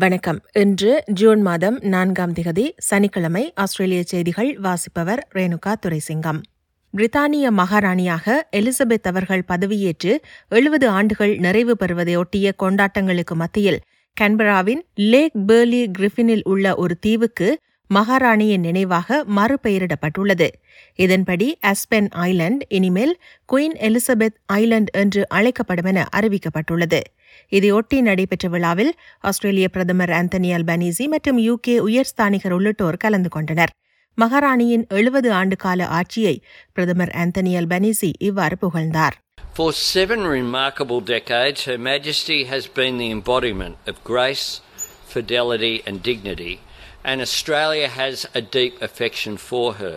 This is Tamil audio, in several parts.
வணக்கம். இன்று ஜூன் மாதம் நான்காம் திகதி சனிக்கிழமை ஆஸ்திரேலிய செய்திகள் வாசிப்பவர் ரேணுகா துரைசிங்கம். பிரித்தானிய மகாராணியாக எலிசபெத் அவர்கள் பதவியேற்று எழுபது ஆண்டுகள் நிறைவு பெறுவதையொட்டிய கொண்டாட்டங்களுக்கு மத்தியில் கன்பராவின் லேக் பேர்லி கிரிஃபினில் உள்ள ஒரு தீவுக்கு மகாராணியின் நினைவாக மறுபெயரிடப்பட்டுள்ளது. இதன்படி அஸ்பென் ஐலண்ட் இனிமேல் குயின் எலிசபெத் ஐலண்ட் என்று அழைக்கப்படும் என அறிவிக்கப்பட்டுள்ளது. இதையொட்டி நடைபெற்ற விழாவில் ஆஸ்திரேலிய பிரதமர் ஆந்தனி அல்பனீசி மற்றும் யுகே உயர்ஸ்தானிகர் உள்ளிட்டோர் கலந்து கொண்டனர். மகாராணியின் எழுபது ஆண்டுகால ஆட்சியை பிரதமர் ஆந்தனி அல்பனீசி இவ்வாறு புகழ்ந்தார். For seven remarkable decades, Her Majesty has been the embodiment of grace, fidelity, and dignity, and Australia has a deep affection for her.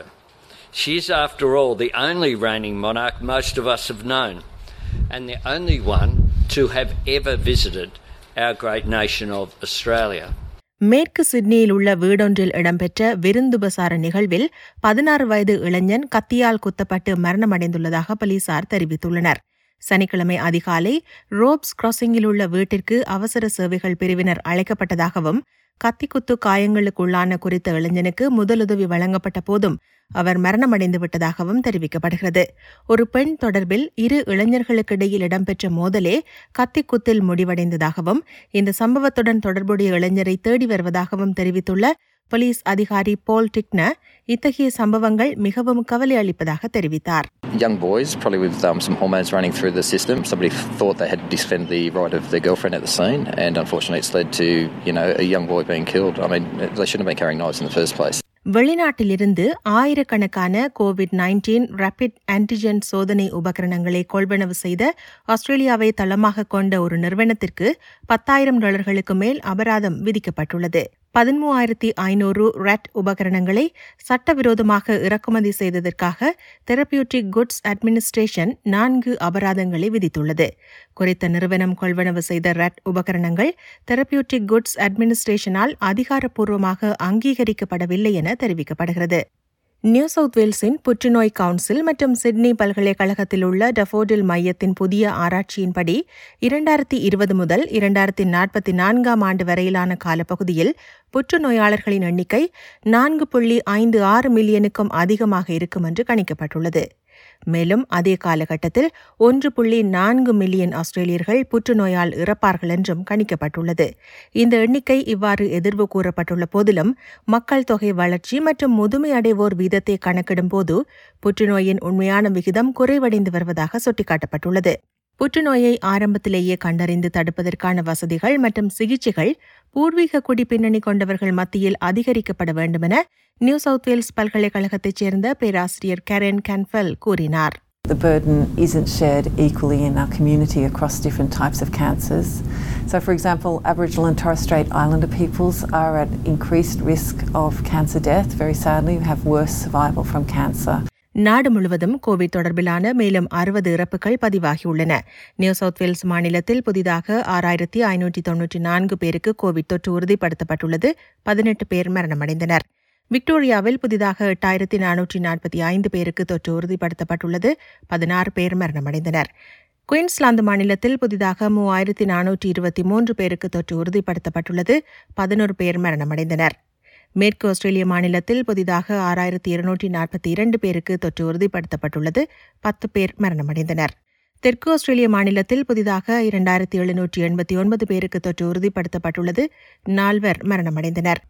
She is, after all, the only reigning monarch most of us have known, and the only one to have ever visited our great nation of Australia. மேற்கு சிட்னியில் உள்ள வீடொன்றில் இடம்பெற்ற விருந்துபசார நிகழ்வில் பதினாறு வயது இளைஞன் கத்தியால் குத்தப்பட்டு மரணமடைந்துள்ளதாக போலீசார் தெரிவித்துள்ளனர் சனிக்கிழமை அதிகாலை ரோப்ஸ் கிராசிங்கில் உள்ள வீட்டிற்கு அவசர சேவைகள் பிரிவினர் அழைக்கப்பட்டதாகவும் கத்திக்குத்து காயங்களுக்குள்ளான குறித்த இளைஞனுக்கு முதலுதவி வழங்கப்பட்ட போதும் அவர் மரணமடைந்து விட்டதாகவும் தெரிவிக்கப்படுகிறது. ஒரு பெண் தொடர்பில் இரு இளைஞர்களுக்கிடையில் இடம்பெற்ற மோதலே கத்திக்குத்தில் முடிவடைந்ததாகவும் இந்த சம்பவத்துடன் தொடர்புடைய இளைஞரை தேடி வருவதாகவும் தெரிவித்துள்ள போலீஸ் அதிகாரி போல் டிக்ன இத்தகைய சம்பவங்கள் மிகவும் கவலை அளிப்பதாக தெரிவித்தார் young boys, probably with um, some hormones running through the system. Somebody thought they had to defend the right of their girlfriend at the scene, and unfortunately, it's led to you know a young boy being killed. I mean, they shouldn't have been carrying knives in the first place. வெளிநாட்டிலிருந்து ஆயிரக்கணக்கான கோவிட் நைன்டீன் ரேபிட் ஆன்டிஜென் சோதனை உபகரணங்களை கொள்வனவு செய்த ஆஸ்திரேலியாவை தளமாக கொண்ட ஒரு நிறுவனத்திற்கு பத்தாயிரம் டாலர்களுக்கு மேல் அபராதம் விதிக்கப்பட்டுள்ளது பதிமூவாயிரத்தி ஐநூறு ரேட் உபகரணங்களை சட்டவிரோதமாக இறக்குமதி செய்ததற்காக தெரபியூட்டிக் குட்ஸ் அட்மினிஸ்ட்ரேஷன் நான்கு அபராதங்களை விதித்துள்ளது. குறித்த நிறுவனம் கொள்வனவு செய்த ரேட் உபகரணங்கள் தெரபியூட்டிக் குட்ஸ் அட்மினிஸ்ட்ரேஷனால் அதிகாரப்பூர்வமாக அங்கீகரிக்கப்படவில்லை என தெரிவிக்கப்படுகிறது. நியூ சவுத் வேல்ஸின் புற்றுநோய் கவுன்சில் மற்றும் சிட்னி பல்கலைக்கழகத்தில் உள்ள டஃபோடில் மையத்தின் புதிய ஆராய்ச்சியின்படி இரண்டாயிரத்தி இருபது முதல் இரண்டாயிரத்தி நாற்பத்தி நான்காம் ஆண்டு வரையிலான காலப்பகுதியில் புற்றுநோயாளர்களின் எண்ணிக்கை நான்கு புள்ளி ஐந்து ஆறு மில்லியனுக்கும் அதிகமாக இருக்கும் என்று கணிக்கப்பட்டுள்ளது. மேலும் அதே காலகட்டத்தில் ஒன்று புள்ளி நான்கு மில்லியன் ஆஸ்திரேலியர்கள் புற்றுநோயால் இறப்பார்கள் என்றும் கணிக்கப்பட்டுள்ளது. இந்த எண்ணிக்கை இவ்வாறு எதிர்வு கூறப்பட்டுள்ள போதிலும் மக்கள் தொகை வளர்ச்சி மற்றும் முதுமை அடைவோர் வீதத்தை கணக்கிடும் போது புற்றுநோயின் உண்மையான விகிதம் குறைவடைந்து வருவதாக சுட்டிக்காட்டப்பட்டுள்ளது. புற்றுநோயை ஆரம்பத்திலேயே கண்டறிந்து தடுப்பதற்கான வசதிகள் மற்றும் சிகிச்சைகள் பூர்வீக குடி பின்னணி கொண்டவர்கள் மத்தியில் அதிகரிக்கப்பட வேண்டுமென நியூ சவுத் வேல்ஸ் பல்கலைக்கழகத்தைச் சேர்ந்த பேராசிரியர் கரென் கன்ஃபெல் கூறினார் The burden isn't shared equally in our community across different types of cancers. So, for example, Aboriginal and Torres Strait Islander peoples are at increased risk of cancer death, very sadly, have worse survival from cancer. நாடு முழுவதும் கோவிட் தொடர்பிலான மேலும் அறுபது இறப்புகள் பதிவாகியுள்ளன. நியூ சவுத் வேல்ஸ் மாநிலத்தில் புதிதாக ஆறாயிரத்தி ஐநூற்றி தொன்னூற்றி நான்கு பேருக்கு கோவிட் தொற்று உறுதிப்படுத்தப்பட்டுள்ளது. பதினெட்டு பேர் மரணமடைந்தனர். விக்டோரியாவில் புதிதாக எட்டாயிரத்தி நானூற்றி நாற்பத்தி ஐந்து பேருக்கு தொற்று உறுதிப்படுத்தப்பட்டுள்ளது. பதினாறு பேர் மரணமடைந்தனர். குயின்ஸ்லாந்து மாநிலத்தில் புதிதாக மூவாயிரத்தி நானூற்றி இருபத்தி மூன்று பேருக்கு தொற்று உறுதிப்படுத்தப்பட்டுள்ளது. பதினோரு பேர் மரணமடைந்தனர். மேற்கு ஆஸ்திரேலிய மாநிலத்தில் புதிதாக ஆறாயிரத்தி இருநூற்றி நாற்பத்தி இரண்டு பேருக்கு தொற்று உறுதிப்படுத்தப்பட்டுள்ளது. பத்து பேர் மரணமடைந்தனர். தெற்கு ஆஸ்திரேலிய மாநிலத்தில் புதிதாக இரண்டாயிரத்தி எழுநூற்றி எண்பத்தி ஒன்பது பேருக்கு தொற்று உறுதிப்படுத்தப்பட்டுள்ளது. நால்வர் மரணமடைந்தனர்.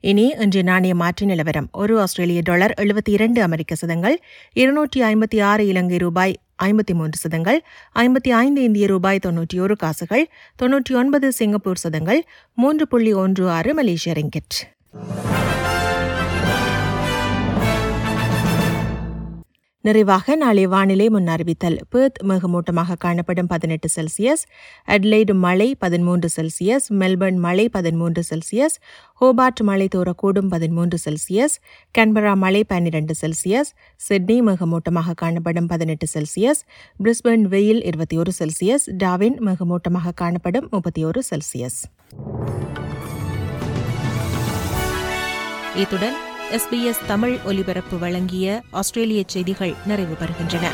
இனி இன்று நாணய மாற்று நிலவரம். ஒரு ஆஸ்திரேலிய டாலர் எழுபத்தி இரண்டு அமெரிக்க சதங்கள் இருநூற்றி ஐம்பத்தி ஆறு இலங்கை ரூபாய் ஐம்பத்தி மூன்று சதங்கள் ஐம்பத்தி ஐந்து இந்திய ரூபாய் தொன்னூற்றி ஒரு காசுகள் தொன்னூற்றி ஒன்பது சிங்கப்பூர் சதங்கள் மூன்று புள்ளி ஒன்று ஆறு மலேசிய ரிங்கெட். நிறைவாக நாளை வானிலை முன் அறிவித்தல். பேர்த் மேகமூட்டமாக காணப்படும் பதினெட்டு செல்சியஸ் அட்லைடு மழை பதிமூன்று செல்சியஸ் மெல்பர்ன் மழை பதிமூன்று செல்சியஸ் ஹோபார்ட் மழை தோறக்கூடும் பதிமூன்று செல்சியஸ் கன்பரா மழை பன்னிரண்டு செல்சியஸ் சிட்னி மேகமூட்டமாக காணப்படும் பதினெட்டு செல்சியஸ் பிரிஸ்பர்ன் வெயில் இருபத்தி ஒரு செல்சியஸ் டாவின் மேகமூட்டமாக காணப்படும் முப்பத்தி ஒரு செல்சியஸ். இத்துடன் எஸ்பிஎஸ் தமிழ் ஒலிபரப்பு வழங்கிய ஆஸ்திரேலிய செய்திகள் நிறைவு பெறுகின்றன.